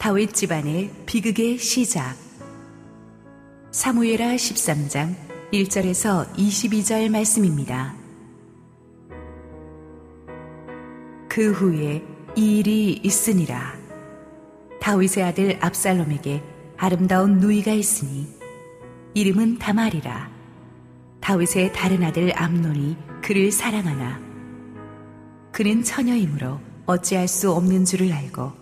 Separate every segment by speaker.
Speaker 1: 다윗 집안의 비극의 시작 사무엘하 13장 1절에서 22절 말씀입니다. 그 후에 이 일이 있으니라. 다윗의 아들 압살롬에게 아름다운 누이가 있으니 이름은 다말이라. 다윗의 다른 아들 암논이 그를 사랑하나 그는 처녀이므로 어찌할 수 없는 줄을 알고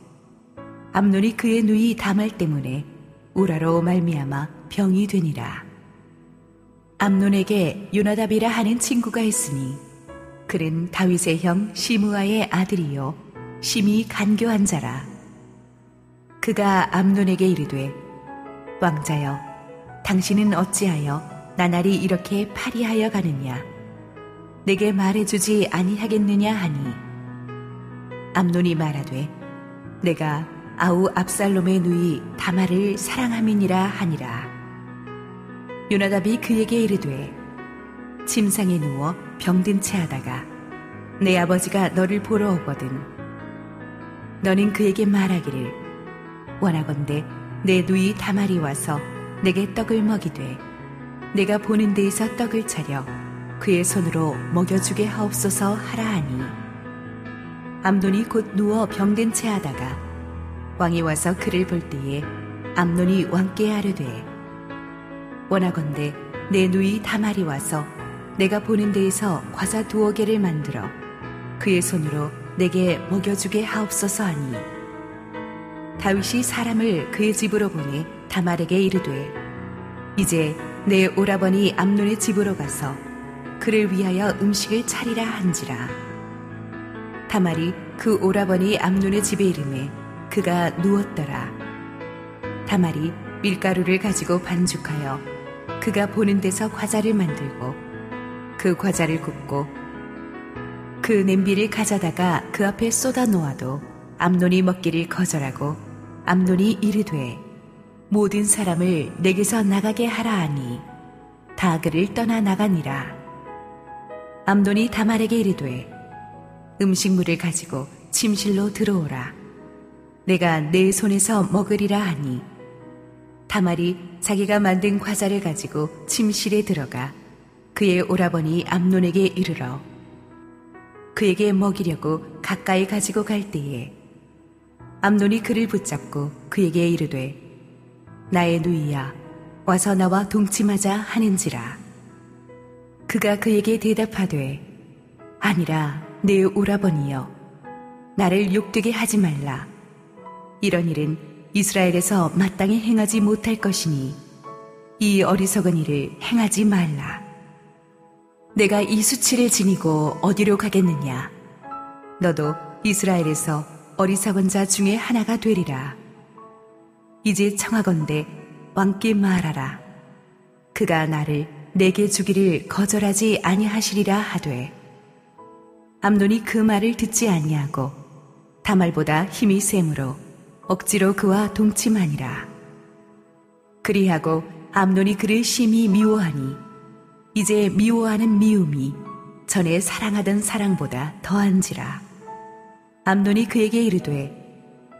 Speaker 1: 암논이 그의 누이 다말 때문에 우라로 말미암아 병이 되니라. 암논에게 요나답이라 하는 친구가 있으니 그는 다윗의 형 시므아의 아들이요 심히 간교한 자라. 그가 암논에게 이르되 왕자여 당신은 어찌하여 나날이 이렇게 파리하여 가느냐 내게 말해주지 아니하겠느냐 하니 암논이 말하되 내가 아우 압살롬의 누이 다말을 사랑함이니라 하니라. 요나답이 그에게 이르되 침상에 누워 병든 채 하다가 내 아버지가 너를 보러 오거든. 너는 그에게 말하기를 원하건대 내 누이 다말이 와서 내게 떡을 먹이되 내가 보는 데에서 떡을 차려 그의 손으로 먹여주게 하옵소서 하라 하니 암돈이 곧 누워 병든 채 하다가 왕이 와서 그를 볼 때에 암논이 왕께 아뢰되 원하건대 내 누이 다말이 와서 내가 보는 데에서 과자 두어 개를 만들어 그의 손으로 내게 먹여주게 하옵소서 하니. 다윗이 사람을 그의 집으로 보내 다말에게 이르되 이제 내 오라버니 암논의 집으로 가서 그를 위하여 음식을 차리라 한지라. 다말이 그 오라버니 암논의 집에 이름에 그가 누웠더라. 다말이 밀가루를 가지고 반죽하여 그가 보는 데서 과자를 만들고 그 과자를 굽고 그 냄비를 가져다가 그 앞에 쏟아 놓아도 암논이 먹기를 거절하고 암논이 이르되 모든 사람을 내게서 나가게 하라 하니 다 그를 떠나 나가니라. 암논이 다말에게 이르되 음식물을 가지고 침실로 들어오라. 내가 내 손에서 먹으리라 하니. 다말이 자기가 만든 과자를 가지고 침실에 들어가 그의 오라버니 암논에게 이르러 그에게 먹이려고 가까이 가지고 갈 때에 암논이 그를 붙잡고 그에게 이르되 나의 누이야 와서 나와 동침하자 하는지라. 그가 그에게 대답하되 아니라 내 오라버니여 나를 욕되게 하지 말라 이런 일은 이스라엘에서 마땅히 행하지 못할 것이니 이 어리석은 일을 행하지 말라. 내가 이 수치를 지니고 어디로 가겠느냐? 너도 이스라엘에서 어리석은 자 중에 하나가 되리라. 이제 청하건대 왕께 말하라. 그가 나를 내게 주기를 거절하지 아니하시리라 하되 암논이 그 말을 듣지 아니하고 다말보다 힘이 세므로 억지로 그와 동침하니라. 그리하고 암논이 그를 심히 미워하니 이제 미워하는 미움이 전에 사랑하던 사랑보다 더한지라. 암논이 그에게 이르되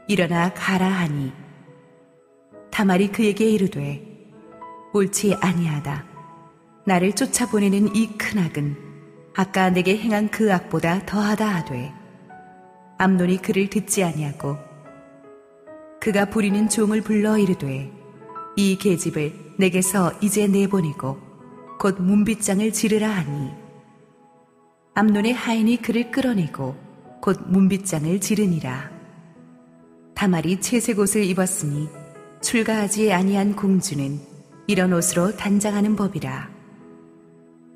Speaker 1: 일어나 가라 하니 다말이 그에게 이르되 옳지 아니하다. 나를 쫓아보내는 이 큰 악은 아까 내게 행한 그 악보다 더하다 하되 암논이 그를 듣지 아니하고 그가 부리는 종을 불러 이르되 이 계집을 내게서 이제 내보내고 곧 문빗장을 지르라 하니. 암론의 하인이 그를 끌어내고 곧 문빗장을 지르니라. 다말이 채색 옷을 입었으니 출가하지 아니한 공주는 이런 옷으로 단장하는 법이라.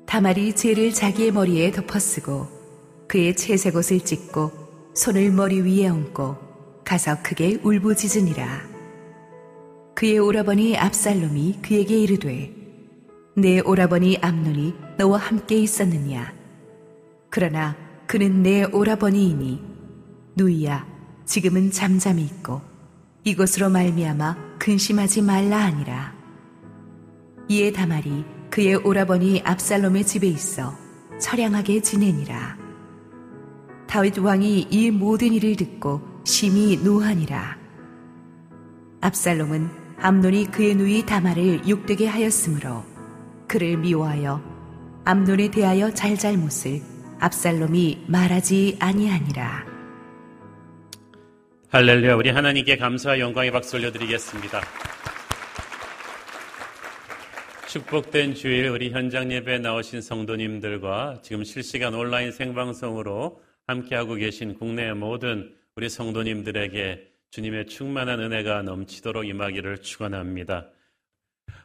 Speaker 1: 다말이 죄를 자기의 머리에 덮어쓰고 그의 채색 옷을 찢고 손을 머리 위에 얹고 가서 크게 울부짖으니라. 그의 오라버니 압살롬이 그에게 이르되 내 오라버니 암논이 너와 함께 있었느냐? 그러나 그는 내 오라버니이니 누이야 지금은 잠잠히 있고 이것으로 말미암아 근심하지 말라 하니라. 이에 다말이 그의 오라버니 압살롬의 집에 있어 처량하게 지내니라. 다윗 왕이 이 모든 일을 듣고 심히 노하니라. 압살롬은 암논이 그의 누이 다말을 육되게 하였으므로 그를 미워하여 암논에 대하여 잘잘못을 압살롬이 말하지 아니하니라.
Speaker 2: 할렐루야 우리 하나님께 감사와 영광의 박수 올려드리겠습니다. 축복된 주일 우리 현장 예배에 나오신 성도님들과 지금 실시간 온라인 생방송으로 함께하고 계신 국내 모든 우리 성도님들에게 주님의 충만한 은혜가 넘치도록 임하기를 축원합니다.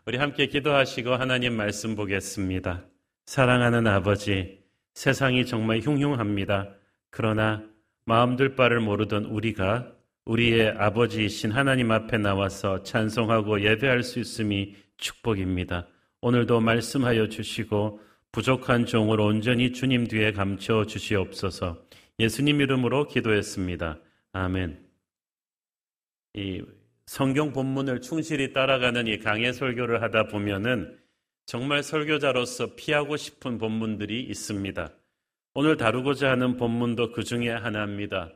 Speaker 2: 우리 함께 기도하시고 하나님 말씀 보겠습니다. 사랑하는 아버지, 세상이 정말 흉흉합니다. 그러나 마음들 바를 모르던 우리가 우리의 아버지이신 하나님 앞에 나와서 찬송하고 예배할 수 있음이 축복입니다. 오늘도 말씀하여 주시고 부족한 종을 온전히 주님 뒤에 감춰 주시옵소서. 예수님 이름으로 기도했습니다. 아멘. 이 성경 본문을 충실히 따라가는 이 강해 설교를 하다 보면은 정말 설교자로서 피하고 싶은 본문들이 있습니다. 오늘 다루고자 하는 본문도 그 중에 하나입니다.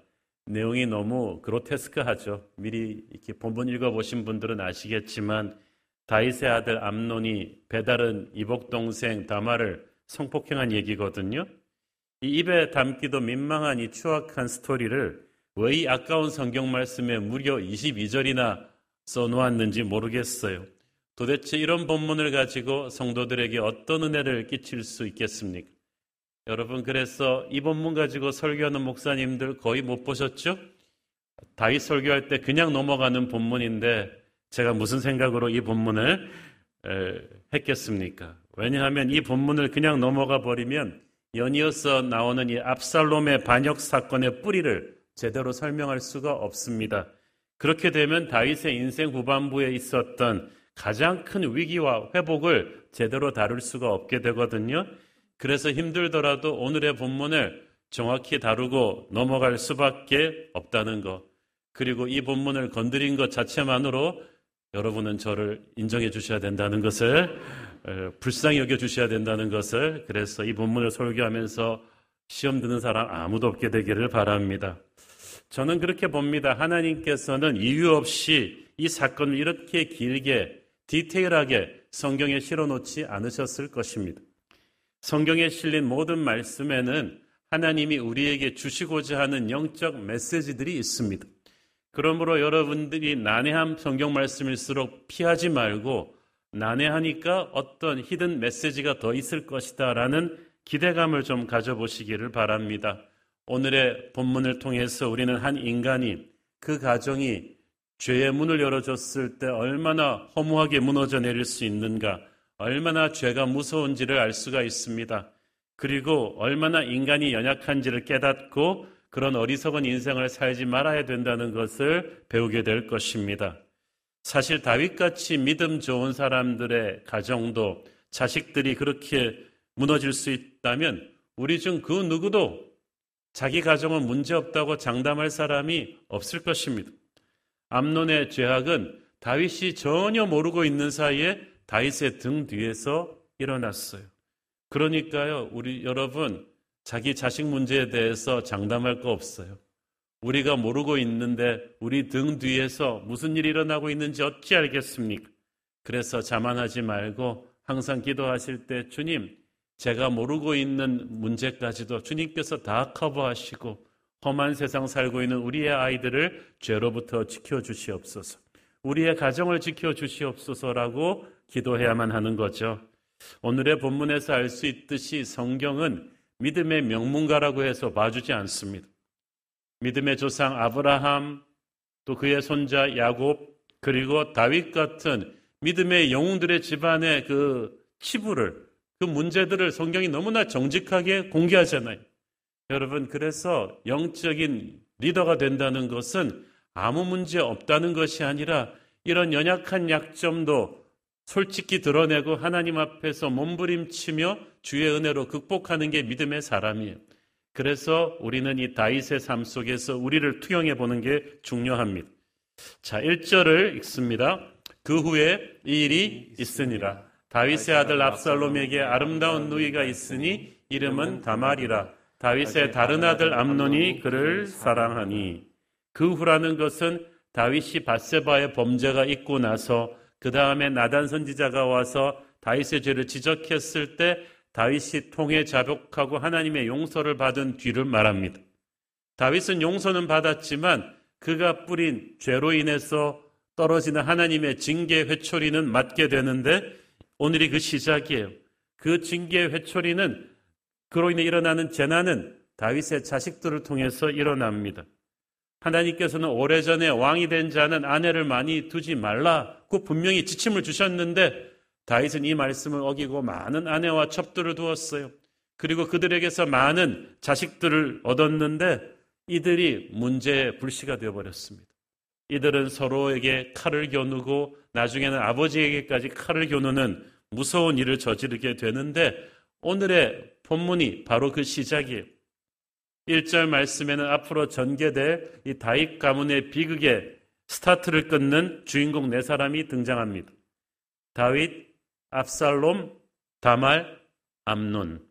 Speaker 2: 내용이 너무 그로테스크하죠. 미리 이렇게 본문 읽어보신 분들은 아시겠지만 다윗의 아들 암논이 배다른 이복 동생 다마를 성폭행한 얘기거든요. 이 입에 담기도 민망한 이 추악한 스토리를 왜 이 아까운 성경 말씀에 무려 22절이나 써놓았는지 모르겠어요. 도대체 이런 본문을 가지고 성도들에게 어떤 은혜를 끼칠 수 있겠습니까? 여러분 그래서 이 본문 가지고 설교하는 목사님들 거의 못 보셨죠? 다윗 설교할 때 그냥 넘어가는 본문인데 제가 무슨 생각으로 이 본문을 했겠습니까? 왜냐하면 이 본문을 그냥 넘어가 버리면 연이어서 나오는 이 압살롬의 반역 사건의 뿌리를 제대로 설명할 수가 없습니다. 그렇게 되면 다윗의 인생 후반부에 있었던 가장 큰 위기와 회복을 제대로 다룰 수가 없게 되거든요. 그래서 힘들더라도 오늘의 본문을 정확히 다루고 넘어갈 수밖에 없다는 것. 그리고 이 본문을 건드린 것 자체만으로 여러분은 저를 인정해 주셔야 된다는 것을 불쌍히 여겨 주셔야 된다는 것을 그래서 이 본문을 설교하면서 시험 드는 사람 아무도 없게 되기를 바랍니다. 저는 그렇게 봅니다. 하나님께서는 이유 없이 이 사건을 이렇게 길게 디테일하게 성경에 실어 놓지 않으셨을 것입니다. 성경에 실린 모든 말씀에는 하나님이 우리에게 주시고자 하는 영적 메시지들이 있습니다. 그러므로 여러분들이 난해한 성경 말씀일수록 피하지 말고 난해하니까 어떤 히든 메시지가 더 있을 것이다 라는 기대감을 좀 가져보시기를 바랍니다. 오늘의 본문을 통해서 우리는 한 인간이 그 가정이 죄의 문을 열어줬을 때 얼마나 허무하게 무너져 내릴 수 있는가, 얼마나 죄가 무서운지를 알 수가 있습니다. 그리고 얼마나 인간이 연약한지를 깨닫고 그런 어리석은 인생을 살지 말아야 된다는 것을 배우게 될 것입니다. 사실 다윗같이 믿음 좋은 사람들의 가정도 자식들이 그렇게 무너질 수 있다면 우리 중 그 누구도 자기 가정은 문제 없다고 장담할 사람이 없을 것입니다. 암론의 죄악은 다윗이 전혀 모르고 있는 사이에 다윗의 등 뒤에서 일어났어요. 그러니까요, 우리 여러분 자기 자식 문제에 대해서 장담할 거 없어요. 우리가 모르고 있는데 우리 등 뒤에서 무슨 일이 일어나고 있는지 어찌 알겠습니까? 그래서 자만하지 말고 항상 기도하실 때 주님, 제가 모르고 있는 문제까지도 주님께서 다 커버하시고 험한 세상 살고 있는 우리의 아이들을 죄로부터 지켜주시옵소서. 우리의 가정을 지켜주시옵소서라고 기도해야만 하는 거죠. 오늘의 본문에서 알 수 있듯이 성경은 믿음의 명문가라고 해서 봐주지 않습니다. 믿음의 조상 아브라함, 또 그의 손자 야곱, 그리고 다윗 같은 믿음의 영웅들의 집안의 그 치부를, 그 문제들을 성경이 너무나 정직하게 공개하잖아요. 여러분, 그래서 영적인 리더가 된다는 것은 아무 문제 없다는 것이 아니라 이런 연약한 약점도 솔직히 드러내고 하나님 앞에서 몸부림치며 주의 은혜로 극복하는 게 믿음의 사람이에요. 그래서 우리는 이 다윗의 삶 속에서 우리를 투영해 보는 게 중요합니다. 자, 1절을 읽습니다. 그 후에 이 일이 있으니라. 다윗의 아들 압살롬에게 아름다운 누이가 있으니 이름은 다말이라. 다윗의 다른 아들 암논이 그를 사랑하니 그 후라는 것은 다윗이 바세바의 범죄가 있고 나서 그 다음에 나단 선지자가 와서 다윗의 죄를 지적했을 때 다윗이 통해 자복하고 하나님의 용서를 받은 뒤를 말합니다. 다윗은 용서는 받았지만 그가 뿌린 죄로 인해서 떨어지는 하나님의 징계 회초리는 맞게 되는데 오늘이 그 시작이에요. 그 징계 회초리는 그로 인해 일어나는 재난은 다윗의 자식들을 통해서 일어납니다. 하나님께서는 오래전에 왕이 된 자는 아내를 많이 두지 말라고 분명히 지침을 주셨는데 다윗은 이 말씀을 어기고 많은 아내와 첩들을 두었어요. 그리고 그들에게서 많은 자식들을 얻었는데 이들이 문제의 불씨가 되어버렸습니다. 이들은 서로에게 칼을 겨누고 나중에는 아버지에게까지 칼을 겨누는 무서운 일을 저지르게 되는데 오늘의 본문이 바로 그 시작이에요. 1절 말씀에는 앞으로 전개될 이 다윗 가문의 비극의 스타트를 끊는 주인공 네 사람이 등장합니다. 다윗, 압살롬, 다말, 암논.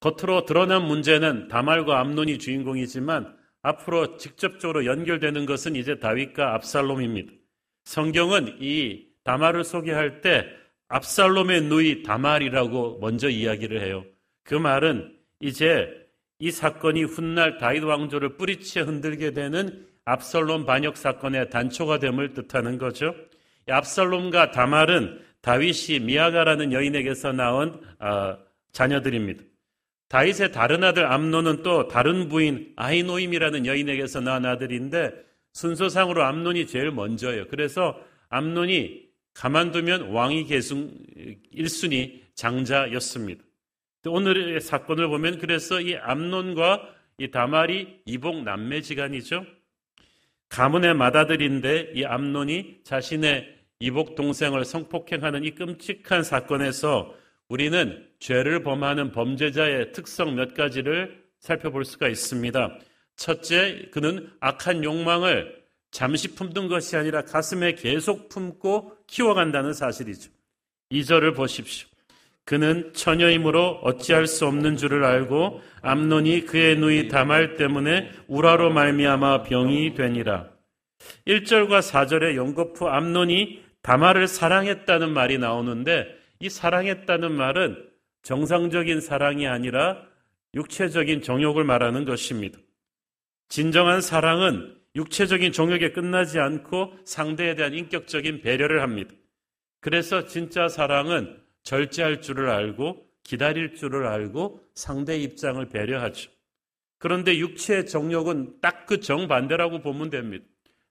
Speaker 2: 겉으로 드러난 문제는 다말과 암논이 주인공이지만 앞으로 직접적으로 연결되는 것은 이제 다윗과 압살롬입니다. 성경은 이 다말을 소개할 때 압살롬의 누이 다말이라고 먼저 이야기를 해요. 그 말은 이제 이 사건이 훗날 다윗 왕조를 뿌리치에 흔들게 되는 압살롬 반역 사건의 단초가 됨을 뜻하는 거죠. 압살롬과 다말은 다윗이 미아가라는 여인에게서 낳은 어, 자녀들입니다. 다윗의 다른 아들 암논은 또 다른 부인 아이노임이라는 여인에게서 낳은 아들인데 순서상으로 암논이 제일 먼저예요. 그래서 암논이 가만두면 왕위 계승 1순위 장자였습니다. 오늘의 사건을 보면 그래서 이 암논과 이 다말이 이복 남매지간이죠. 가문의 맏아들인데 이 암논이 자신의 이복 동생을 성폭행하는 이 끔찍한 사건에서 우리는 죄를 범하는 범죄자의 특성 몇 가지를 살펴볼 수가 있습니다. 첫째, 그는 악한 욕망을 잠시 품던 것이 아니라 가슴에 계속 품고 키워간다는 사실이죠. 2절을 보십시오. 그는 처녀이므로 어찌할 수 없는 줄을 알고 암논이 그의 누이 다말 때문에 우라로 말미암아 병이 되니라. 1절과 4절의 연거푸 암논이 다말을 사랑했다는 말이 나오는데 이 사랑했다는 말은 정상적인 사랑이 아니라 육체적인 정욕을 말하는 것입니다. 진정한 사랑은 육체적인 정욕에 끝나지 않고 상대에 대한 인격적인 배려를 합니다. 그래서 진짜 사랑은 절제할 줄을 알고 기다릴 줄을 알고 상대 입장을 배려하죠. 그런데 육체의 정욕은 딱 그 정반대라고 보면 됩니다.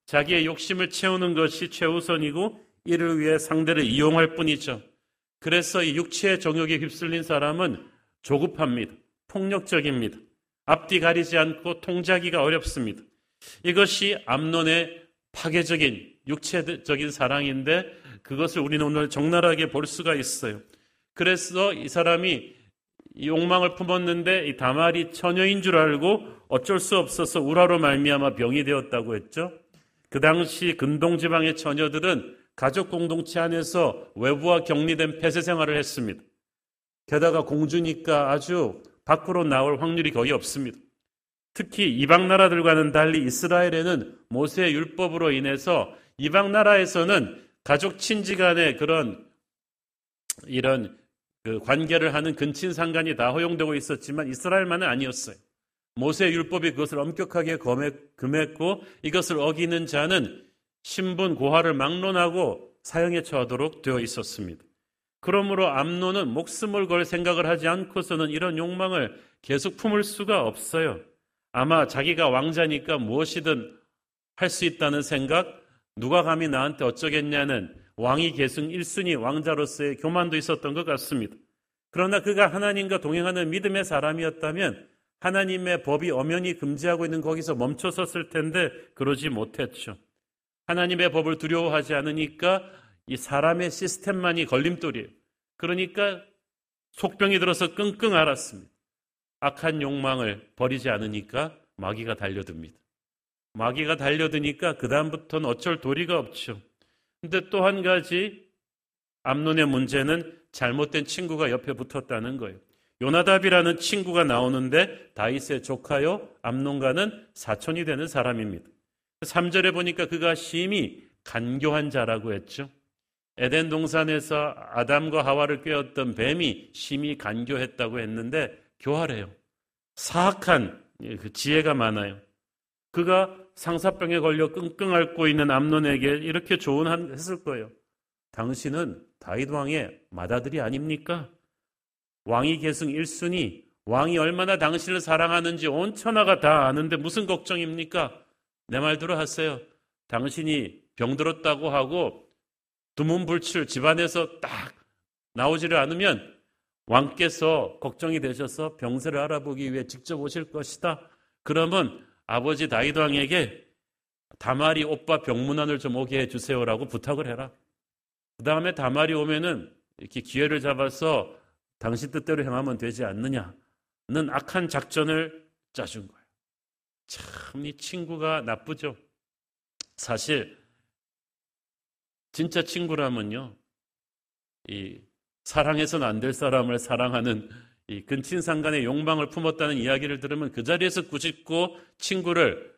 Speaker 2: 자기의 욕심을 채우는 것이 최우선이고 이를 위해 상대를 이용할 뿐이죠. 그래서 이 육체의 정욕에 휩쓸린 사람은 조급합니다. 폭력적입니다. 앞뒤 가리지 않고 통제하기가 어렵습니다. 이것이 암론의 파괴적인 육체적인 사랑인데 그것을 우리는 오늘 적나라하게 볼 수가 있어요. 그래서 이 사람이 욕망을 품었는데 이 다말이 처녀인 줄 알고 어쩔 수 없어서 우라로 말미암아 병이 되었다고 했죠. 그 당시 근동 지방의 처녀들은 가족 공동체 안에서 외부와 격리된 폐쇄 생활을 했습니다. 게다가 공주니까 아주 밖으로 나올 확률이 거의 없습니다. 특히 이방 나라들과는 달리 이스라엘에는 모세의 율법으로 인해서 이방 나라에서는 가족 친지 간의 그런 이런 그 관계를 하는 근친 상간이 다 허용되고 있었지만 이스라엘만은 아니었어요. 모세 율법이 그것을 엄격하게 금했고 이것을 어기는 자는 신분 고하를 막론하고 사형에 처하도록 되어 있었습니다. 그러므로 암노는 목숨을 걸 생각을 하지 않고서는 이런 욕망을 계속 품을 수가 없어요. 아마 자기가 왕자니까 무엇이든 할 수 있다는 생각, 누가 감히 나한테 어쩌겠냐는 왕이 계승 1순위 왕자로서의 교만도 있었던 것 같습니다. 그러나 그가 하나님과 동행하는 믿음의 사람이었다면 하나님의 법이 엄연히 금지하고 있는 거기서 멈춰섰을 텐데 그러지 못했죠. 하나님의 법을 두려워하지 않으니까 이 사람의 시스템만이 걸림돌이에요. 그러니까 속병이 들어서 끙끙 앓았습니다. 악한 욕망을 버리지 않으니까 마귀가 달려듭니다. 마귀가 달려드니까 그다음부터는 어쩔 도리가 없죠. 근데 또 한 가지 암론의 문제는 잘못된 친구가 옆에 붙었다는 거예요. 요나답이라는 친구가 나오는데 다윗의 조카요 암론과는 사촌이 되는 사람입니다. 3절에 보니까 그가 심히 간교한 자라고 했죠. 에덴 동산에서 아담과 하와를 꿰었던 뱀이 심히 간교했다고 했는데 교활해요. 사악한 그 지혜가 많아요. 그가 상사병에 걸려 끙끙 앓고 있는 암론에게 이렇게 조언 했을 거예요. 당신은 다윗 왕의 맏아들이 아닙니까? 왕이 계승 1순위, 왕이 얼마나 당신을 사랑하는지 온 천하가 다 아는데 무슨 걱정입니까? 내 말대로 하세요. 당신이 병들었다고 하고 두문불출 집안에서 딱 나오지를 않으면 왕께서 걱정이 되셔서 병세를 알아보기 위해 직접 오실 것이다. 그러면 아버지 다윗 왕에게 다말이 오빠 병문안을 좀 오게 해주세요라고 부탁을 해라. 그 다음에 다말이 오면은 이렇게 기회를 잡아서 당신 뜻대로 행하면 되지 않느냐는 악한 작전을 짜준 거예요. 참, 이 친구가 나쁘죠. 사실, 진짜 친구라면요, 이 사랑해서는 안 될 사람을 사랑하는 이 근친상간의 욕망을 품었다는 이야기를 들으면 그 자리에서 꾸짖고 친구를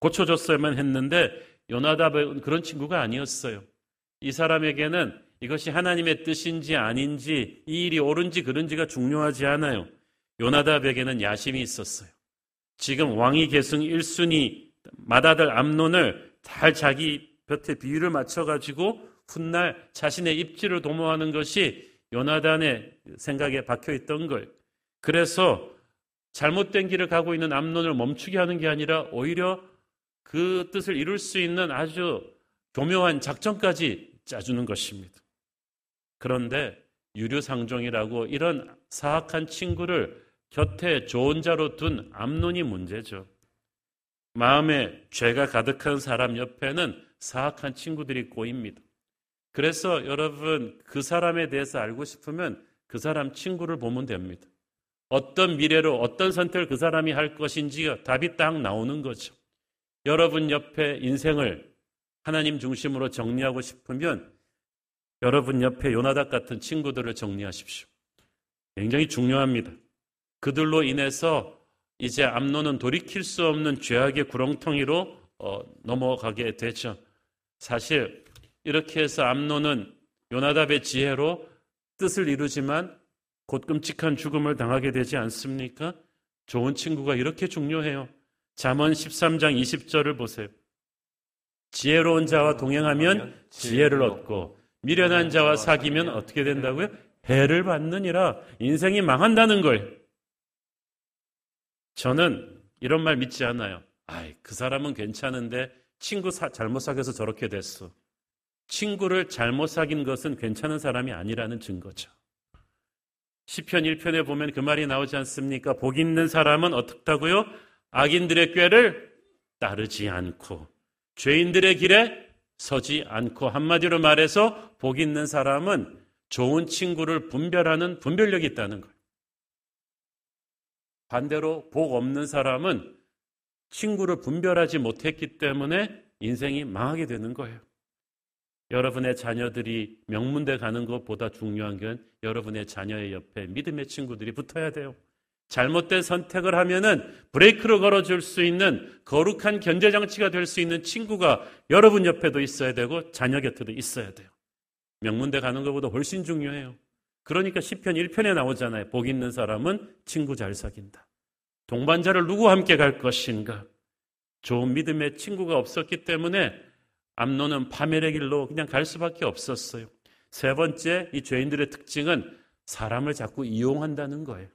Speaker 2: 고쳐줬어야만 했는데 요나답은 그런 친구가 아니었어요. 이 사람에게는 이것이 하나님의 뜻인지 아닌지 이 일이 옳은지 그른지가 중요하지 않아요. 요나답에게는 야심이 있었어요. 지금 왕위 계승 1순위 맏아들 암론을 잘 자기 곁에 비유를 맞춰가지고 훗날 자신의 입지를 도모하는 것이 요나단의 생각에 박혀 있던 거예요. 그래서 잘못된 길을 가고 있는 암론을 멈추게 하는 게 아니라 오히려 그 뜻을 이룰 수 있는 아주 교묘한 작전까지 짜주는 것입니다. 그런데 유류상종이라고 이런 사악한 친구를 곁에 좋은 자로 둔 암론이 문제죠. 마음에 죄가 가득한 사람 옆에는 사악한 친구들이 꼬입니다. 그래서 여러분 그 사람에 대해서 알고 싶으면 그 사람 친구를 보면 됩니다. 어떤 미래로 어떤 선택을 그 사람이 할 것인지가 답이 딱 나오는 거죠. 여러분 옆에 인생을 하나님 중심으로 정리하고 싶으면 여러분 옆에 요나닥 같은 친구들을 정리하십시오. 굉장히 중요합니다. 그들로 인해서 이제 암노는 돌이킬 수 없는 죄악의 구렁텅이로 어, 넘어가게 되죠. 사실 이렇게 해서 암노는 요나답의 지혜로 뜻을 이루지만 곧 끔찍한 죽음을 당하게 되지 않습니까? 좋은 친구가 이렇게 중요해요. 잠언 13장 20절을 보세요. 지혜로운 자와 동행하면 지혜를 얻고 미련한 자와 사귀면 어떻게 된다고요? 해를 받느니라 인생이 망한다는 거예요. 저는 이런 말 믿지 않아요. 아이, 그 사람은 괜찮은데 친구 사, 잘못 사귀어서 저렇게 됐어. 친구를 잘못 사귄 것은 괜찮은 사람이 아니라는 증거죠. 시편 1편에 보면 그 말이 나오지 않습니까? 복 있는 사람은 어떻다고요? 악인들의 꾀를 따르지 않고 죄인들의 길에 서지 않고 한마디로 말해서 복 있는 사람은 좋은 친구를 분별하는 분별력이 있다는 거예요. 반대로 복 없는 사람은 친구를 분별하지 못했기 때문에 인생이 망하게 되는 거예요. 여러분의 자녀들이 명문대 가는 것보다 중요한 건 여러분의 자녀의 옆에 믿음의 친구들이 붙어야 돼요. 잘못된 선택을 하면은 브레이크로 걸어줄 수 있는 거룩한 견제장치가 될 수 있는 친구가 여러분 옆에도 있어야 되고 자녀 곁에도 있어야 돼요. 명문대 가는 것보다 훨씬 중요해요. 그러니까 10편 1편에 나오잖아요. 복 있는 사람은 친구 잘 사귄다. 동반자를 누구와 함께 갈 것인가? 좋은 믿음의 친구가 없었기 때문에 암노는 파멸의 길로 그냥 갈 수밖에 없었어요. 세 번째, 이 죄인들의 특징은 사람을 자꾸 이용한다는 거예요.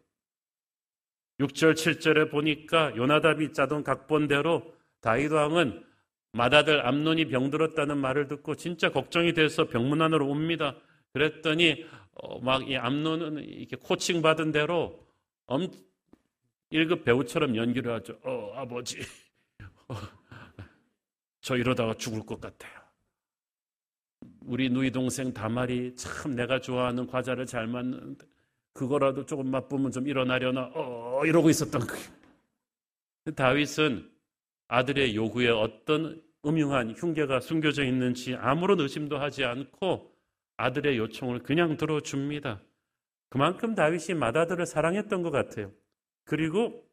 Speaker 2: 6절, 7절에 보니까 요나답이 짜던 각본대로 다윗 왕은 맏아들 암논이 병들었다는 말을 듣고 진짜 걱정이 돼서 병문 안으로 옵니다. 그랬더니 어, 막이 암논은 이렇게 코칭 받은 대로 엄 1급 배우처럼 연기를 하죠. 어, 아버지. 어, 저 이러다가 죽을 것 같아요. 우리 누이 동생 다말이 참 내가 좋아하는 과자를 잘 만드는데 그거라도 조금 맛보면 좀 일어나려나 어 이러고 있었던 거예요. 다윗은 아들의 요구에 어떤 음흉한 흉계가 숨겨져 있는지 아무런 의심도 하지 않고 아들의 요청을 그냥 들어줍니다. 그만큼 다윗이 맏아들을 사랑했던 것 같아요. 그리고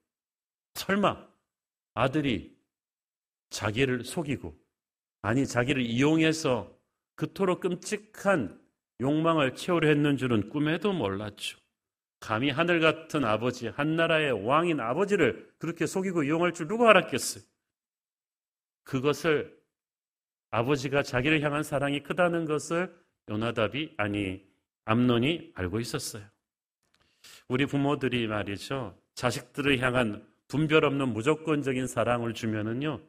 Speaker 2: 설마 아들이 자기를 속이고 아니 자기를 이용해서 그토록 끔찍한 욕망을 채우려 했는 줄은 꿈에도 몰랐죠. 감히 하늘 같은 아버지, 한 나라의 왕인 아버지를 그렇게 속이고 이용할 줄 누가 알았겠어요? 그것을 아버지가 자기를 향한 사랑이 크다는 것을 요나답이 아니 암론이 알고 있었어요. 우리 부모들이 말이죠. 자식들을 향한 분별 없는 무조건적인 사랑을 주면은요.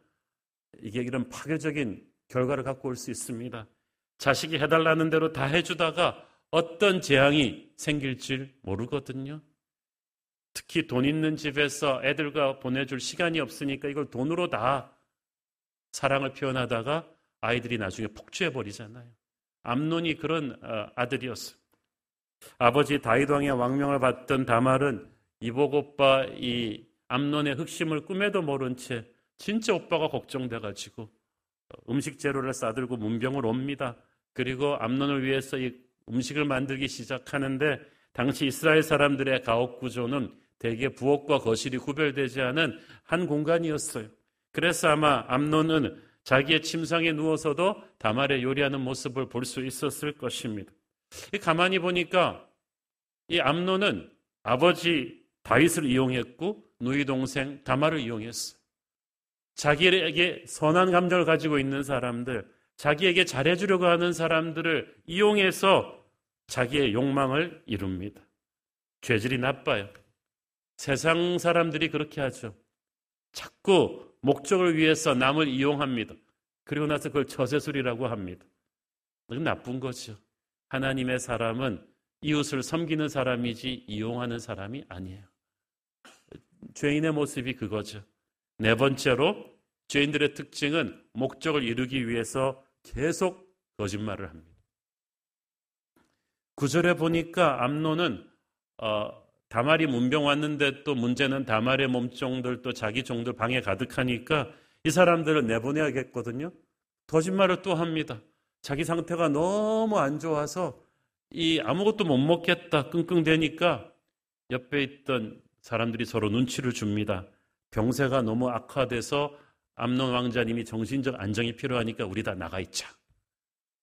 Speaker 2: 이게 이런 파괴적인 결과를 갖고 올 수 있습니다. 자식이 해달라는 대로 다 해주다가 어떤 재앙이 생길 줄 모르거든요. 특히 돈 있는 집에서 애들과 보내줄 시간이 없으니까 이걸 돈으로 다 사랑을 표현하다가 아이들이 나중에 폭주해 버리잖아요. 암론이 그런 어, 아들이었어요. 아버지 다윗 왕의 왕명을 받던 다말은 이복 오빠 이 암론의 흑심을 꿈에도 모른 채 진짜 오빠가 걱정돼 가지고 음식 재료를 싸들고 문병을 옵니다. 그리고 암론을 위해서 이 음식을 만들기 시작하는데 당시 이스라엘 사람들의 가옥 구조는 대개 부엌과 거실이 구별되지 않은 한 공간이었어요. 그래서 아마 암론은 자기의 침상에 누워서도 다말의 요리하는 모습을 볼 수 있었을 것입니다. 가만히 보니까 이 암론은 아버지 다윗을 이용했고 누이 동생 다말을 이용했어. 자기에게 선한 감정을 가지고 있는 사람들, 자기에게 잘해주려고 하는 사람들을 이용해서 자기의 욕망을 이룹니다. 죄질이 나빠요. 세상 사람들이 그렇게 하죠. 자꾸 목적을 위해서 남을 이용합니다. 그리고 나서 그걸 처세술이라고 합니다. 그건 나쁜 거죠. 하나님의 사람은 이웃을 섬기는 사람이지 이용하는 사람이 아니에요. 죄인의 모습이 그거죠. 네 번째로 죄인들의 특징은 목적을 이루기 위해서 계속 거짓말을 합니다. 구절에 보니까 암노는 어, 다말이 문병 왔는데 또 문제는 다말의 몸종들 또 자기 종들 방에 가득하니까 이 사람들을 내보내야겠거든요. 거짓말을 또 합니다. 자기 상태가 너무 안 좋아서 이 아무것도 못 먹겠다 끙끙대니까 옆에 있던 사람들이 서로 눈치를 줍니다. 병세가 너무 악화돼서 암론 왕자님이 정신적 안정이 필요하니까 우리 다 나가 있자.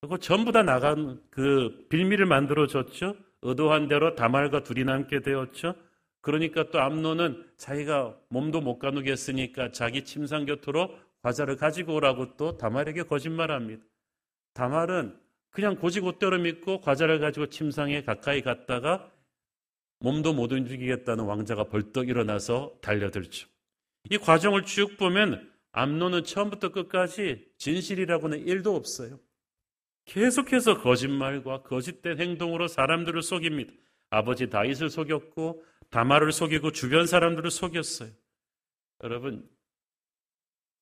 Speaker 2: 그리고 전부 다 나간 그 빌미를 만들어 줬죠. 의도한 대로 다말과 둘이 남게 되었죠. 그러니까 또 암론은 자기가 몸도 못 가누겠으니까 자기 침상 곁으로 과자를 가지고 오라고 또 다말에게 거짓말합니다. 다말은 그냥 고지고대로 믿고 과자를 가지고 침상에 가까이 갔다가 몸도 못 움직이겠다는 왕자가 벌떡 일어나서 달려들죠. 이 과정을 쭉 보면 암론은 처음부터 끝까지 진실이라고는 일도 없어요. 계속해서 거짓말과 거짓된 행동으로 사람들을 속입니다. 아버지 다윗을 속였고 다말을 속이고 주변 사람들을 속였어요. 여러분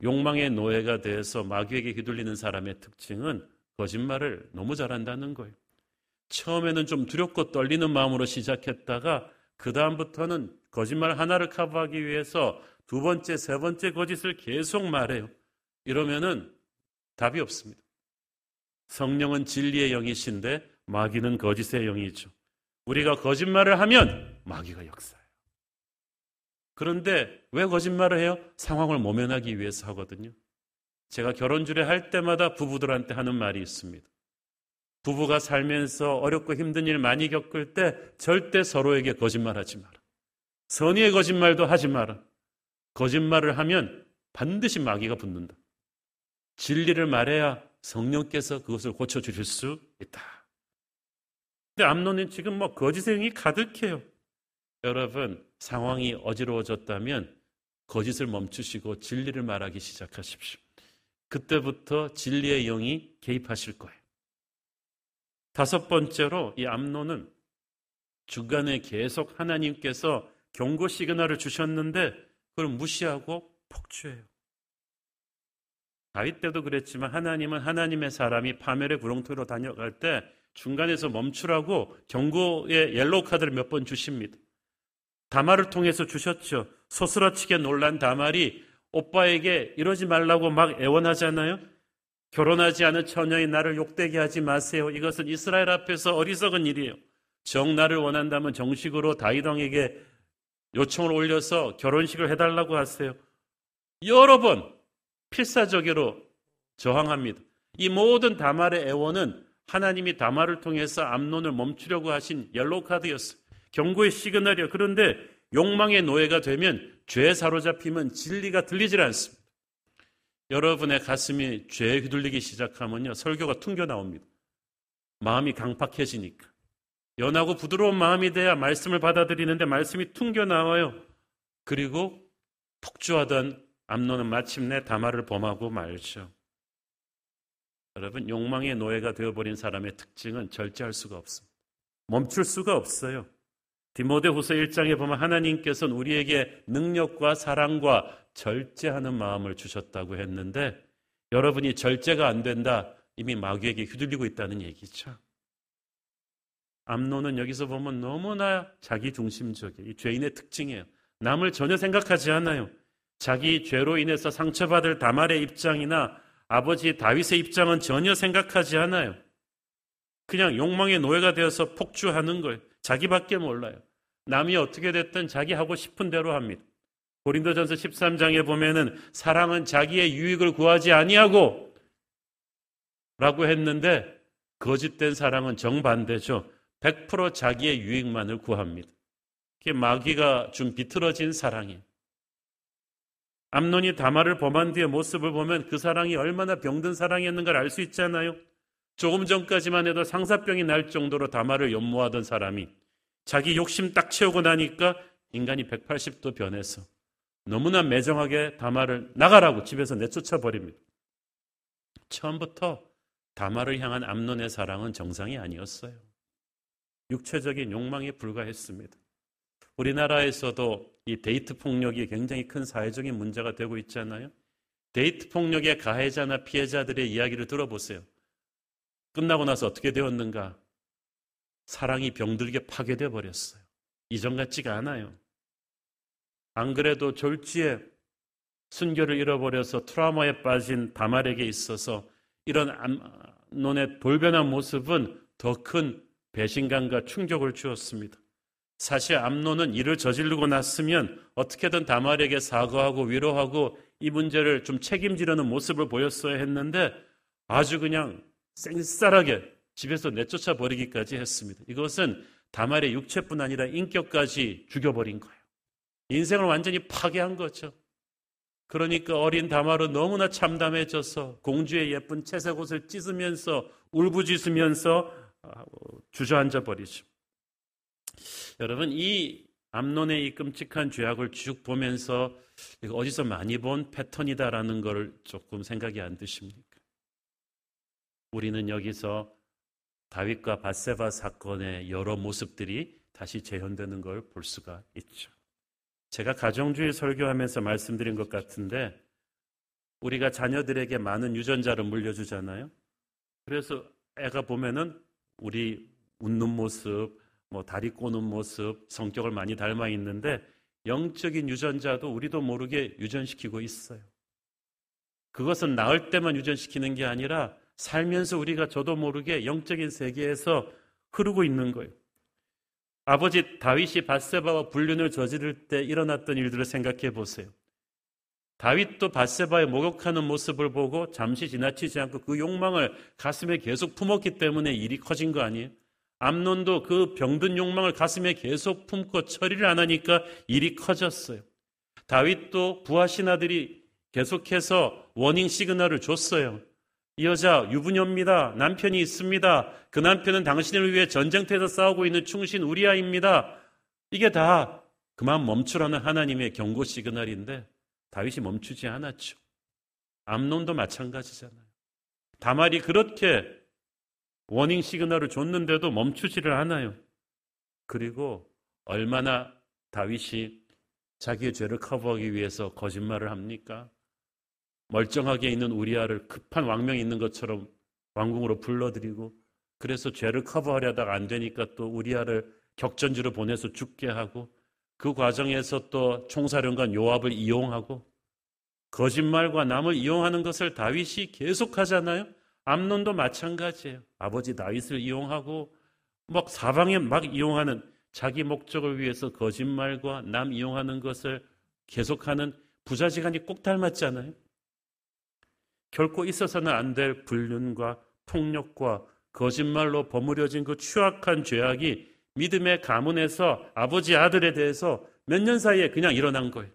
Speaker 2: 욕망의 노예가 돼서 마귀에게 휘둘리는 사람의 특징은 거짓말을 너무 잘한다는 거예요. 처음에는 좀 두렵고 떨리는 마음으로 시작했다가 그 다음부터는 거짓말 하나를 커버하기 위해서 두 번째, 세 번째 거짓을 계속 말해요. 이러면은 답이 없습니다. 성령은 진리의 영이신데 마귀는 거짓의 영이죠. 우리가 거짓말을 하면 마귀가 역사해요. 그런데 왜 거짓말을 해요? 상황을 모면하기 위해서 하거든요. 제가 결혼주례 할 때마다 부부들한테 하는 말이 있습니다. 부부가 살면서 어렵고 힘든 일 많이 겪을 때 절대 서로에게 거짓말하지 마라. 선의의 거짓말도 하지 마라. 거짓말을 하면 반드시 마귀가 붙는다. 진리를 말해야 성령께서 그것을 고쳐주실 수 있다. 근데 암론은 지금 뭐 거짓의 영이 가득해요. 여러분, 상황이 어지러워졌다면 거짓을 멈추시고 진리를 말하기 시작하십시오. 그때부터 진리의 영이 개입하실 거예요. 다섯 번째로 이 암론은 중간에 계속 하나님께서 경고 시그널을 주셨는데 그걸 무시하고 폭주해요. 다윗 때도 그랬지만 하나님은 하나님의 사람이 파멸의 구렁텅이로 다녀갈 때 중간에서 멈추라고 경고의 옐로우 카드를 몇 번 주십니다. 다말을 통해서 주셨죠. 소스라치게 놀란 다말이 오빠에게 이러지 말라고 막 애원하잖아요. 결혼하지 않은 처녀인 나를 욕되게 하지 마세요. 이것은 이스라엘 앞에서 어리석은 일이에요. 정 나를 원한다면 정식으로 다윗왕에게 요청을 올려서 결혼식을 해달라고 하세요. 여러 번 필사적으로 저항합니다. 이 모든 다말의 애원은 하나님이 다말을 통해서 암논을 멈추려고 하신 옐로우 카드였어요. 경고의 시그널이요. 그런데 욕망의 노예가 되면 죄에 사로잡히면 진리가 들리질 않습니다. 여러분의 가슴이 죄에 휘둘리기 시작하면요. 설교가 퉁겨 나옵니다. 마음이 강팍해지니까. 연하고 부드러운 마음이 돼야 말씀을 받아들이는데 말씀이 퉁겨 나와요. 그리고 폭주하던 암론은 마침내 다말을 범하고 말죠. 여러분, 욕망의 노예가 되어버린 사람의 특징은 절제할 수가 없습니다. 멈출 수가 없어요. 디모데 후서 1장에 보면 하나님께서는 우리에게 능력과 사랑과 절제하는 마음을 주셨다고 했는데 여러분이 절제가 안 된다. 이미 마귀에게 휘둘리고 있다는 얘기죠. 암노는 여기서 보면 너무나 자기 중심적이에요. 이 죄인의 특징이에요. 남을 전혀 생각하지 않아요. 자기 죄로 인해서 상처받을 다말의 입장이나 아버지 다윗의 입장은 전혀 생각하지 않아요. 그냥 욕망의 노예가 되어서 폭주하는 거예요. 자기밖에 몰라요. 남이 어떻게 됐든 자기 하고 싶은 대로 합니다. 고린도전서 13장에 보면은 사랑은 자기의 유익을 구하지 아니하고 라고 했는데 거짓된 사랑은 정반대죠. 100% 자기의 유익만을 구합니다. 그게 마귀가 준 비틀어진 사랑이에요. 암론이 다말을 범한 뒤의 모습을 보면 그 사랑이 얼마나 병든 사랑이었는가를 알 수 있잖아요. 조금 전까지만 해도 상사병이 날 정도로 다말을 연모하던 사람이 자기 욕심 딱 채우고 나니까 인간이 180도 변해서 너무나 매정하게 다말을 나가라고 집에서 내쫓아 버립니다. 처음부터 다말을 향한 암논의 사랑은 정상이 아니었어요. 육체적인 욕망에 불과했습니다. 우리나라에서도 이 데이트 폭력이 굉장히 큰 사회적인 문제가 되고 있잖아요. 데이트 폭력의 가해자나 피해자들의 이야기를 들어보세요. 끝나고 나서 어떻게 되었는가? 사랑이 병들게 파괴돼 버렸어요. 이전 같지가 않아요. 안 그래도 졸지에 순결을 잃어버려서 트라우마에 빠진 다말에게 있어서 이런 암론의 돌변한 모습은 더 큰 배신감과 충격을 주었습니다. 사실 암론은 이를 저지르고 났으면 어떻게든 다말에게 사과하고 위로하고 이 문제를 좀 책임지려는 모습을 보였어야 했는데 아주 그냥 쌩쌀하게 집에서 내쫓아 버리기까지 했습니다. 이것은 다말의 육체뿐 아니라 인격까지 죽여버린 거예요. 인생을 완전히 파괴한 거죠. 그러니까 어린 다말은 너무나 참담해져서 공주의 예쁜 채색 옷을 찢으면서 울부짖으면서 아, 주저앉아 버리죠. 여러분 이 암론의 이 끔찍한 죄악을 쭉 보면서 어디서 많이 본 패턴이다라는 걸 조금 생각이 안 드십니까? 우리는 여기서 다윗과 바세바 사건의 여러 모습들이 다시 재현되는 걸 볼 수가 있죠. 제가 가정주의 설교하면서 말씀드린 것 같은데 우리가 자녀들에게 많은 유전자를 물려주잖아요. 그래서 애가 보면은 우리 웃는 모습, 뭐 다리 꼬는 모습, 성격을 많이 닮아 있는데 영적인 유전자도 우리도 모르게 유전시키고 있어요. 그것은 나을 때만 유전시키는 게 아니라 살면서 우리가 저도 모르게 영적인 세계에서 흐르고 있는 거예요. 아버지 다윗이 바세바와 불륜을 저지를 때 일어났던 일들을 생각해 보세요. 다윗도 바세바의 목욕하는 모습을 보고 잠시 지나치지 않고 그 욕망을 가슴에 계속 품었기 때문에 일이 커진 거 아니에요? 암론도 그 병든 욕망을 가슴에 계속 품고 처리를 안 하니까 일이 커졌어요. 다윗도 부하 신하들이 계속해서 워닝 시그널을 줬어요. 이 여자 유부녀입니다. 남편이 있습니다. 그 남편은 당신을 위해 전쟁터에서 싸우고 있는 충신 우리아입니다. 이게 다 그만 멈추라는 하나님의 경고 시그널인데 다윗이 멈추지 않았죠. 암론도 마찬가지잖아요. 다말이 그렇게 워닝 시그널을 줬는데도 멈추지를 않아요. 그리고 얼마나 다윗이 자기의 죄를 커버하기 위해서 거짓말을 합니까? 멀쩡하게 있는 우리아를 급한 왕명이 있는 것처럼 왕궁으로 불러들이고 그래서 죄를 커버하려다가 안 되니까 또 우리아를 격전지로 보내서 죽게 하고 그 과정에서 또 총사령관 요압을 이용하고 거짓말과 남을 이용하는 것을 다윗이 계속하잖아요. 암론도 마찬가지예요. 아버지 다윗을 이용하고 막 사방에 막 이용하는 자기 목적을 위해서 거짓말과 남 이용하는 것을 계속하는 부자지간이 꼭 닮았잖아요. 결코 있어서는 안 될 불륜과 폭력과 거짓말로 버무려진 그 추악한 죄악이 믿음의 가문에서 아버지 아들에 대해서 몇 년 사이에 그냥 일어난 거예요.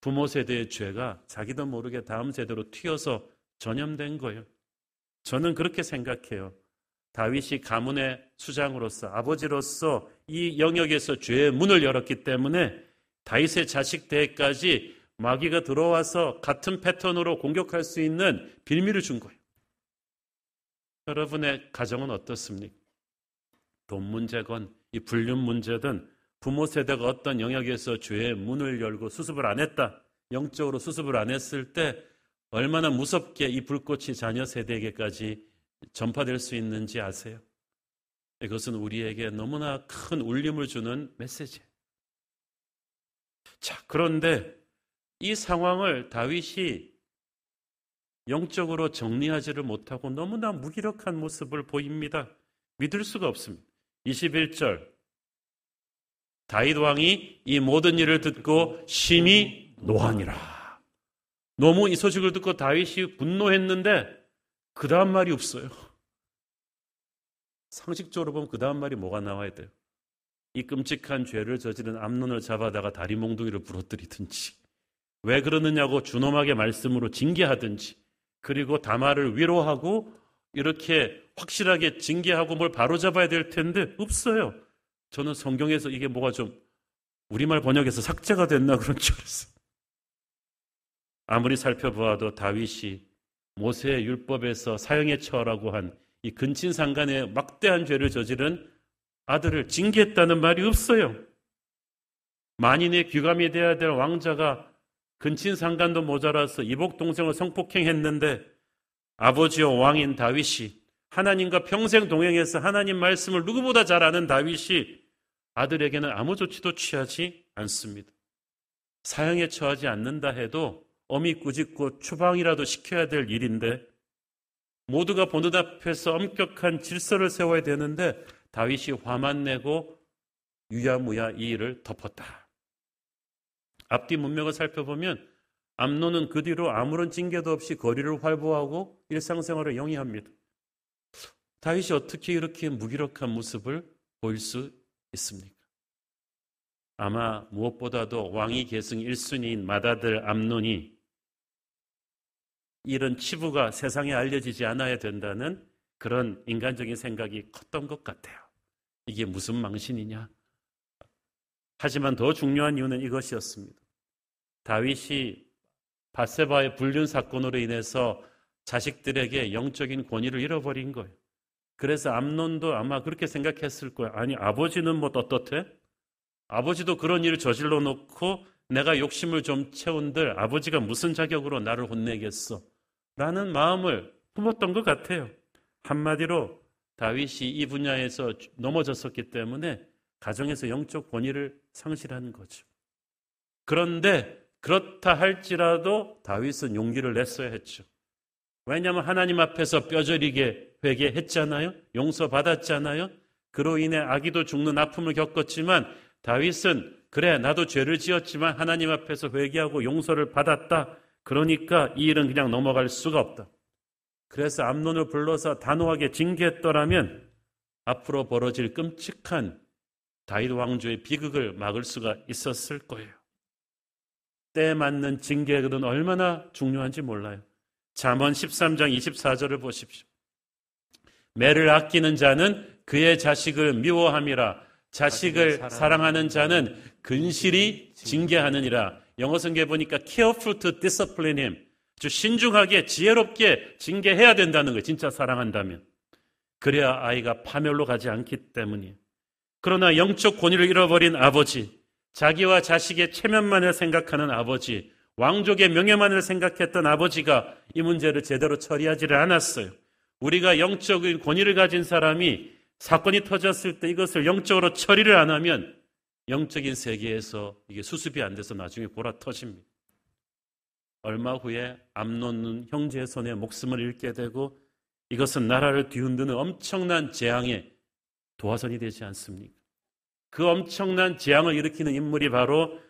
Speaker 2: 부모 세대의 죄가 자기도 모르게 다음 세대로 튀어서 전염된 거예요. 저는 그렇게 생각해요. 다윗이 가문의 수장으로서 아버지로서 이 영역에서 죄의 문을 열었기 때문에 다윗의 자식 대까지 마귀가 들어와서 같은 패턴으로 공격할 수 있는 빌미를 준 거예요. 여러분의 가정은 어떻습니까? 돈 문제건 이 불륜 문제든 부모 세대가 어떤 영역에서 죄의 문을 열고 수습을 안 했다. 영적으로 수습을 안 했을 때 얼마나 무섭게 이 불꽃이 자녀 세대에게까지 전파될 수 있는지 아세요? 이것은 우리에게 너무나 큰 울림을 주는 메시지. 자, 그런데 이 상황을 다윗이 영적으로 정리하지를 못하고 너무나 무기력한 모습을 보입니다. 믿을 수가 없습니다. 21절. 다윗 왕이 이 모든 일을 듣고 심히 노하니라. 너무 이 소식을 듣고 다윗이 분노했는데 그 다음 말이 없어요. 상식적으로 보면 그 다음 말이 뭐가 나와야 돼요? 이 끔찍한 죄를 저지른 암론을 잡아다가 다리 몽둥이를 부러뜨리든지 왜 그러느냐고 준엄하게 말씀으로 징계하든지 그리고 다마를 위로하고 이렇게 확실하게 징계하고 뭘 바로잡아야 될 텐데 없어요. 저는 성경에서 이게 뭐가 좀 우리말 번역에서 삭제가 됐나 그런 줄 알았어요. 아무리 살펴보아도 다윗이 모세의 율법에서 사형에 처하라고 한 이 근친상간의 막대한 죄를 저지른 아들을 징계했다는 말이 없어요. 만인의 귀감이 돼야 될 왕자가 근친상간도 모자라서 이복 동생을 성폭행했는데 아버지와 왕인 다윗이 하나님과 평생 동행해서 하나님 말씀을 누구보다 잘 아는 다윗이 아들에게는 아무 조치도 취하지 않습니다. 사형에 처하지 않는다 해도 어미 꾸짖고 추방이라도 시켜야 될 일인데 모두가 보는 앞에서 엄격한 질서를 세워야 되는데 다윗이 화만 내고 유야무야 이 일을 덮었다. 앞뒤 문맥을 살펴보면 암노는 그 뒤로 아무런 징계도 없이 거리를 활보하고 일상생활을 영위합니다. 다윗이 어떻게 이렇게 무기력한 모습을 보일 수 있습니까? 아마 무엇보다도 왕위 계승 1순위인 맏아들 암논이 이런 치부가 세상에 알려지지 않아야 된다는 그런 인간적인 생각이 컸던 것 같아요. 이게 무슨 망신이냐? 하지만 더 중요한 이유는 이것이었습니다. 다윗이 바세바의 불륜 사건으로 인해서 자식들에게 영적인 권위를 잃어버린 거예요. 그래서 암론도 아마 그렇게 생각했을 거예요. 아니, 아버지는 뭐 떳떳해? 아버지도 그런 일을 저질러 놓고 내가 욕심을 좀 채운들 아버지가 무슨 자격으로 나를 혼내겠어? 라는 마음을 품었던 것 같아요. 한마디로 다윗이 이 분야에서 넘어졌었기 때문에 가정에서 영적 권위를 상실한 거죠. 그런데 그렇다 할지라도 다윗은 용기를 냈어야 했죠. 왜냐하면 하나님 앞에서 뼈저리게 회개했잖아요. 용서받았잖아요. 그로 인해 아기도 죽는 아픔을 겪었지만 다윗은 그래 나도 죄를 지었지만 하나님 앞에서 회개하고 용서를 받았다. 그러니까 이 일은 그냥 넘어갈 수가 없다. 그래서 암론을 불러서 단호하게 징계했더라면 앞으로 벌어질 끔찍한 다윗 왕조의 비극을 막을 수가 있었을 거예요. 때에 맞는 징계는 얼마나 중요한지 몰라요. 잠언 13장 24절을 보십시오. 매를 아끼는 자는 그의 자식을 미워함이라 자식을 사랑하는 자는 근실히 징계하느니라. 영어 성경에 보니까 careful to discipline him. 아주 신중하게 지혜롭게 징계해야 된다는 거예요. 진짜 사랑한다면. 그래야 아이가 파멸로 가지 않기 때문이에요. 그러나 영적 권위를 잃어버린 아버지, 자기와 자식의 체면만을 생각하는 아버지, 왕족의 명예만을 생각했던 아버지가 이 문제를 제대로 처리하지를 않았어요. 우리가 영적인 권위를 가진 사람이 사건이 터졌을 때 이것을 영적으로 처리를 안 하면 영적인 세계에서 이게 수습이 안 돼서 나중에 골아 터집니다. 얼마 후에 암론은 형제의 손에 목숨을 잃게 되고 이것은 나라를 뒤흔드는 엄청난 재앙의 도화선이 되지 않습니까? 그 엄청난 재앙을 일으키는 인물이 바로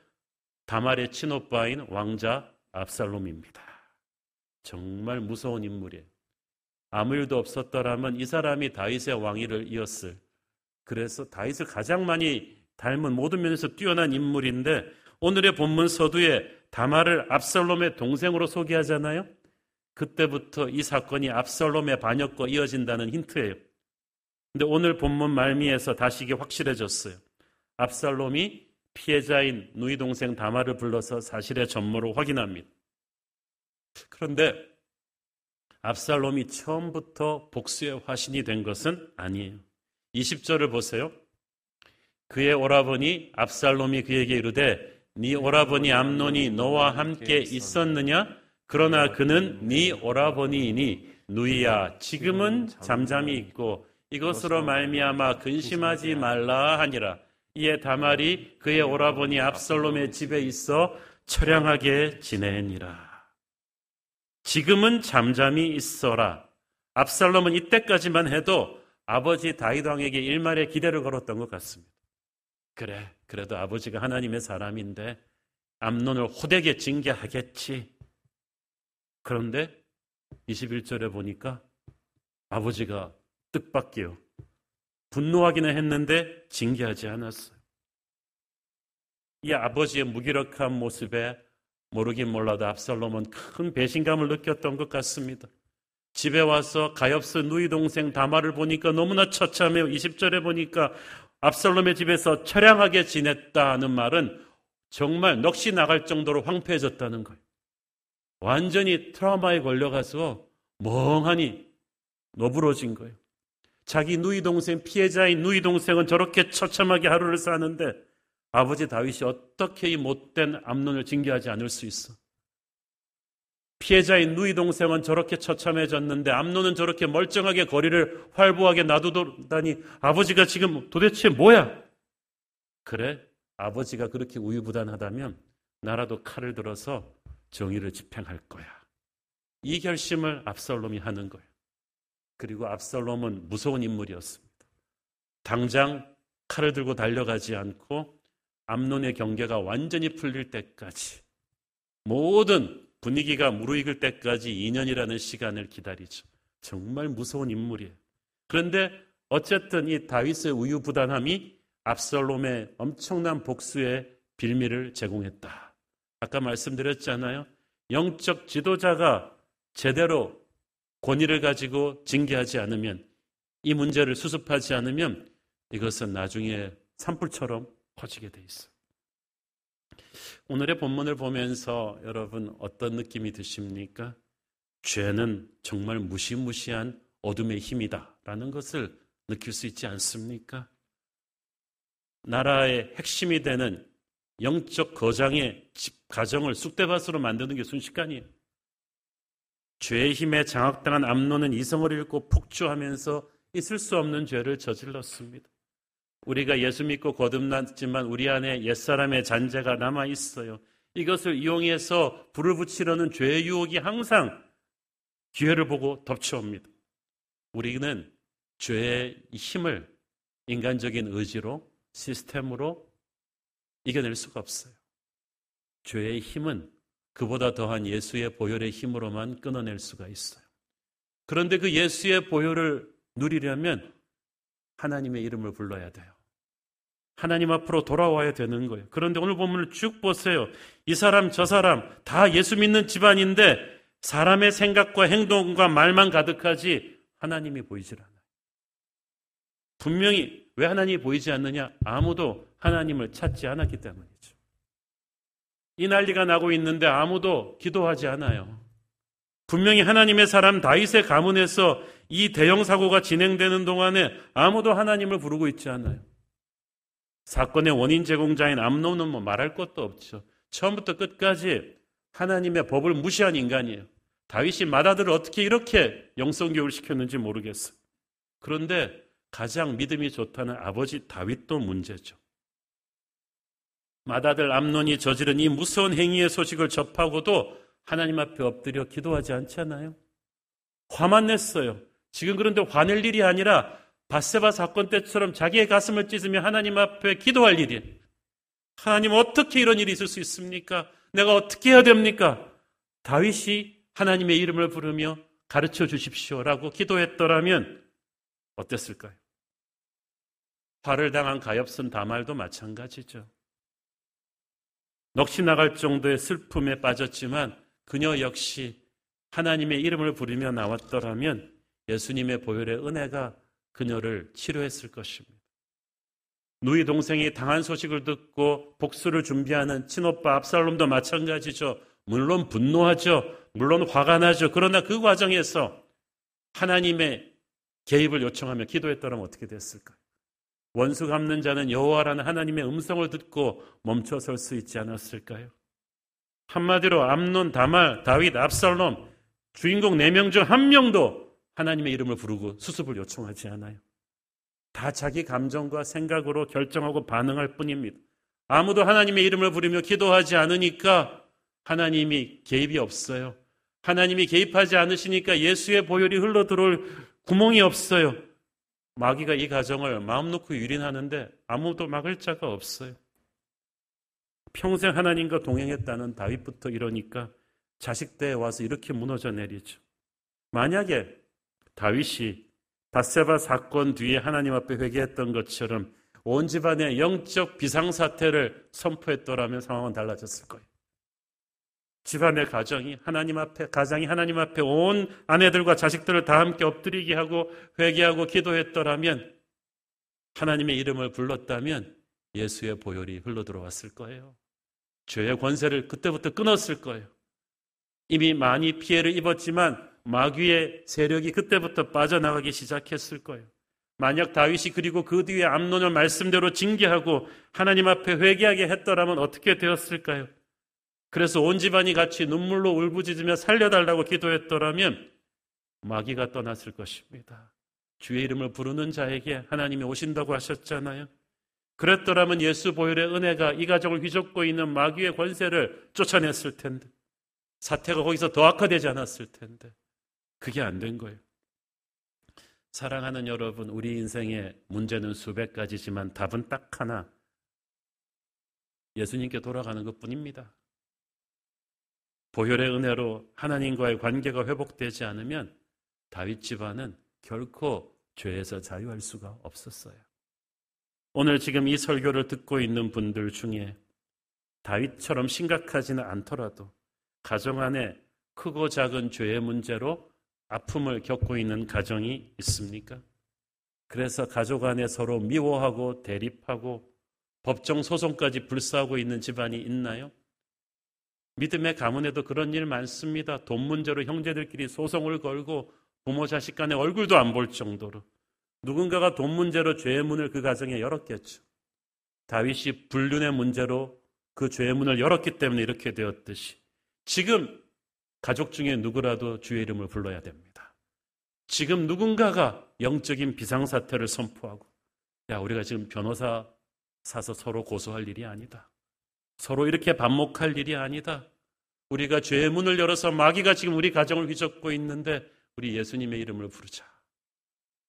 Speaker 2: 다말의 친오빠인 왕자 압살롬입니다. 정말 무서운 인물이에요. 아무 일도 없었더라면 이 사람이 다윗의 왕위를 이었을. 그래서 다윗을 가장 많이 닮은 모든 면에서 뛰어난 인물인데 오늘의 본문 서두에 다마를 압살롬의 동생으로 소개하잖아요. 그때부터 이 사건이 압살롬의 반역과 이어진다는 힌트예요. 근데 오늘 본문 말미에서 다시 이게 확실해졌어요. 압살롬이 피해자인 누이 동생 다마를 불러서 사실의 전모를 확인합니다. 그런데 압살롬이 처음부터 복수의 화신이 된 것은 아니에요. 20절을 보세요. 그의 오라버니 압살롬이 그에게 이르되 네 오라버니 암논이 너와 함께 있었느냐? 그러나 그는 네 오라버니이니 누이야 지금은 잠잠히 있고 이것으로 말미암아 근심하지 말라 하니라. 이에 다말이 그의 오라버니 압살롬의 집에 있어 처량하게 지내니라. 지금은 잠잠히 있어라. 압살롬은 이때까지만 해도 아버지 다윗 왕에게 일말의 기대를 걸었던 것 같습니다. 그래, 그래도 아버지가 하나님의 사람인데 암론을 호되게 징계하겠지. 그런데 21절에 보니까 아버지가 뜻밖이요. 분노하기는 했는데 징계하지 않았어요. 이 아버지의 무기력한 모습에 모르긴 몰라도 압살롬은 큰 배신감을 느꼈던 것 같습니다. 집에 와서 가엾스 누이 동생 다마를 보니까 너무나 처참해요. 20절에 보니까 압살롬의 집에서 처량하게 지냈다는 말은 정말 넋이 나갈 정도로 황폐해졌다는 거예요. 완전히 트라우마에 걸려가서 멍하니 너부러진 거예요. 자기 누이 동생, 피해자인 누이 동생은 저렇게 처참하게 하루를 사는데 아버지 다윗이 어떻게 이 못된 암론을 징계하지 않을 수 있어? 피해자인 누이 동생은 저렇게 처참해졌는데 암론은 저렇게 멀쩡하게 거리를 활보하게 놔두다니 아버지가 지금 도대체 뭐야? 그래? 아버지가 그렇게 우유부단하다면 나라도 칼을 들어서 정의를 집행할 거야. 이 결심을 압살롬이 하는 거예요. 그리고 압살롬은 무서운 인물이었습니다. 당장 칼을 들고 달려가지 않고 암론의 경계가 완전히 풀릴 때까지 모든 분위기가 무르익을 때까지 2년이라는 시간을 기다리죠. 정말 무서운 인물이에요. 그런데 어쨌든 이 다윗의 우유부단함이 압살롬의 엄청난 복수의 빌미를 제공했다. 아까 말씀드렸잖아요. 영적 지도자가 제대로 권위를 가지고 징계하지 않으면 이 문제를 수습하지 않으면 이것은 나중에 산불처럼 퍼지게 돼 있어요. 오늘의 본문을 보면서 여러분 어떤 느낌이 드십니까? 죄는 정말 무시무시한 어둠의 힘이다. 라는 것을 느낄 수 있지 않습니까? 나라의 핵심이 되는 영적 거장의 집, 가정을 쑥대밭으로 만드는 게 순식간이에요. 죄의 힘에 장악당한 암론은 이성을 잃고 폭주하면서 있을 수 없는 죄를 저질렀습니다. 우리가 예수 믿고 거듭났지만 우리 안에 옛사람의 잔재가 남아 있어요. 이것을 이용해서 불을 붙이려는 죄의 유혹이 항상 기회를 보고 덮쳐옵니다. 우리는 죄의 힘을 인간적인 의지로 시스템으로 이겨낼 수가 없어요. 죄의 힘은 그보다 더한 예수의 보혈의 힘으로만 끊어낼 수가 있어요. 그런데 그 예수의 보혈을 누리려면 하나님의 이름을 불러야 돼요. 하나님 앞으로 돌아와야 되는 거예요. 그런데 오늘 본문을 쭉 보세요. 이 사람, 저 사람 다 예수 믿는 집안인데 사람의 생각과 행동과 말만 가득하지 하나님이 보이질 않아요. 분명히 왜 하나님이 보이지 않느냐? 아무도 하나님을 찾지 않았기 때문이죠. 이 난리가 나고 있는데 아무도 기도하지 않아요. 분명히 하나님의 사람 다윗의 가문에서 이 대형 사고가 진행되는 동안에 아무도 하나님을 부르고 있지 않아요. 사건의 원인 제공자인 암론은 뭐 말할 것도 없죠. 처음부터 끝까지 하나님의 법을 무시한 인간이에요. 다윗이 마다들을 어떻게 이렇게 영성 교육을 시켰는지 모르겠어요. 그런데 가장 믿음이 좋다는 아버지 다윗도 문제죠. 마다들 암론이 저지른 이 무서운 행위의 소식을 접하고도 하나님 앞에 엎드려 기도하지 않잖아요. 화만 냈어요. 지금 그런데 화낼 일이 아니라 바세바 사건 때처럼 자기의 가슴을 찢으며 하나님 앞에 기도할 일이에요. 하나님 어떻게 이런 일이 있을 수 있습니까? 내가 어떻게 해야 됩니까? 다윗이 하나님의 이름을 부르며 가르쳐 주십시오라고 기도했더라면 어땠을까요? 화를 당한 가엾은 다말도 마찬가지죠. 넋이 나갈 정도의 슬픔에 빠졌지만 그녀 역시 하나님의 이름을 부르며 나왔더라면 예수님의 보혈의 은혜가 그녀를 치료했을 것입니다. 누이 동생이 당한 소식을 듣고 복수를 준비하는 친오빠 압살롬도 마찬가지죠. 물론 분노하죠. 물론 화가 나죠. 그러나 그 과정에서 하나님의 개입을 요청하며 기도했더라면 어떻게 됐을까요? 원수 갚는 자는 여호와라는 하나님의 음성을 듣고 멈춰설 수 있지 않았을까요? 한마디로 암론, 다말, 다윗, 압살롬 주인공 4명 중 한 명도 하나님의 이름을 부르고 수습을 요청하지 않아요. 다 자기 감정과 생각으로 결정하고 반응할 뿐입니다. 아무도 하나님의 이름을 부르며 기도하지 않으니까 하나님이 개입이 없어요. 하나님이 개입하지 않으시니까 예수의 보혈이 흘러 들어올 구멍이 없어요. 마귀가 이 가정을 마음 놓고 유린하는데 아무도 막을 자가 없어요. 평생 하나님과 동행했다는 다윗부터 이러니까 자식 때에 와서 이렇게 무너져 내리죠. 만약에 다윗이 바세바 사건 뒤에 하나님 앞에 회개했던 것처럼 온 집안의 영적 비상사태를 선포했더라면 상황은 달라졌을 거예요. 집안의 가정이 하나님 앞에 가장이 하나님 앞에 온 아내들과 자식들을 다 함께 엎드리게 하고 회개하고 기도했더라면 하나님의 이름을 불렀다면 예수의 보혈이 흘러 들어왔을 거예요. 죄의 권세를 그때부터 끊었을 거예요. 이미 많이 피해를 입었지만 마귀의 세력이 그때부터 빠져나가기 시작했을 거예요. 만약 다윗이 그리고 그 뒤에 암론을 말씀대로 징계하고 하나님 앞에 회개하게 했더라면 어떻게 되었을까요? 그래서 온 집안이 같이 눈물로 울부짖으며 살려달라고 기도했더라면 마귀가 떠났을 것입니다. 주의 이름을 부르는 자에게 하나님이 오신다고 하셨잖아요. 그랬더라면 예수 보혈의 은혜가 이 가정을 휘젓고 있는 마귀의 권세를 쫓아냈을 텐데 사태가 거기서 더 악화되지 않았을 텐데 그게 안 된 거예요. 사랑하는 여러분, 우리 인생의 문제는 수백 가지지만 답은 딱 하나. 예수님께 돌아가는 것 뿐입니다. 보혈의 은혜로 하나님과의 관계가 회복되지 않으면 다윗 집안은 결코 죄에서 자유할 수가 없었어요. 오늘 지금 이 설교를 듣고 있는 분들 중에 다윗처럼 심각하지는 않더라도 가정 안에 크고 작은 죄의 문제로 아픔을 겪고 있는 가정이 있습니까? 그래서 가족 안에 서로 미워하고 대립하고 법정 소송까지 불사하고 있는 집안이 있나요? 믿음의 가문에도 그런 일 많습니다. 돈 문제로 형제들끼리 소송을 걸고 부모 자식 간의 얼굴도 안 볼 정도로 누군가가 돈 문제로 죄의 문을 그 가정에 열었겠죠. 다윗이 불륜의 문제로 그 죄의 문을 열었기 때문에 이렇게 되었듯이 지금 가족 중에 누구라도 주의 이름을 불러야 됩니다. 지금 누군가가 영적인 비상사태를 선포하고, 야, 우리가 지금 변호사 사서 서로 고소할 일이 아니다. 서로 이렇게 반목할 일이 아니다. 우리가 죄의 문을 열어서 마귀가 지금 우리 가정을 휘젓고 있는데, 우리 예수님의 이름을 부르자.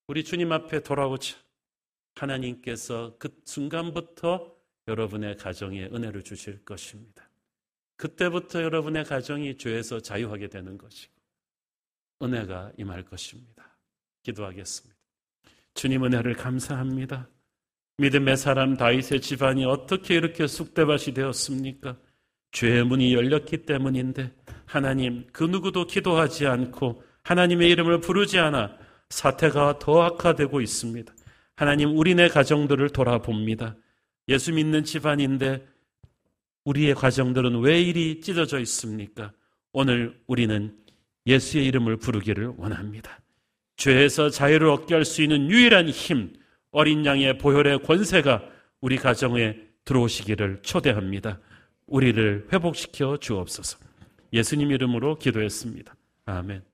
Speaker 2: 우리 주님 앞에 돌아오자. 하나님께서 그 순간부터 여러분의 가정에 은혜를 주실 것입니다. 그때부터 여러분의 가정이 죄에서 자유하게 되는 것이고 은혜가 임할 것입니다. 기도하겠습니다. 주님 은혜를 감사합니다. 믿음의 사람 다윗의 집안이 어떻게 이렇게 쑥대밭이 되었습니까? 죄의 문이 열렸기 때문인데 하나님 그 누구도 기도하지 않고 하나님의 이름을 부르지 않아 사태가 더 악화되고 있습니다. 하나님 우리네 가정들을 돌아봅니다. 예수 믿는 집안인데 우리의 과정들은 왜 이리 찢어져 있습니까? 오늘 우리는 예수의 이름을 부르기를 원합니다. 죄에서 자유를 얻게 할 수 있는 유일한 힘, 어린 양의 보혈의 권세가 우리 가정에 들어오시기를 초대합니다. 우리를 회복시켜 주옵소서. 예수님 이름으로 기도했습니다. 아멘.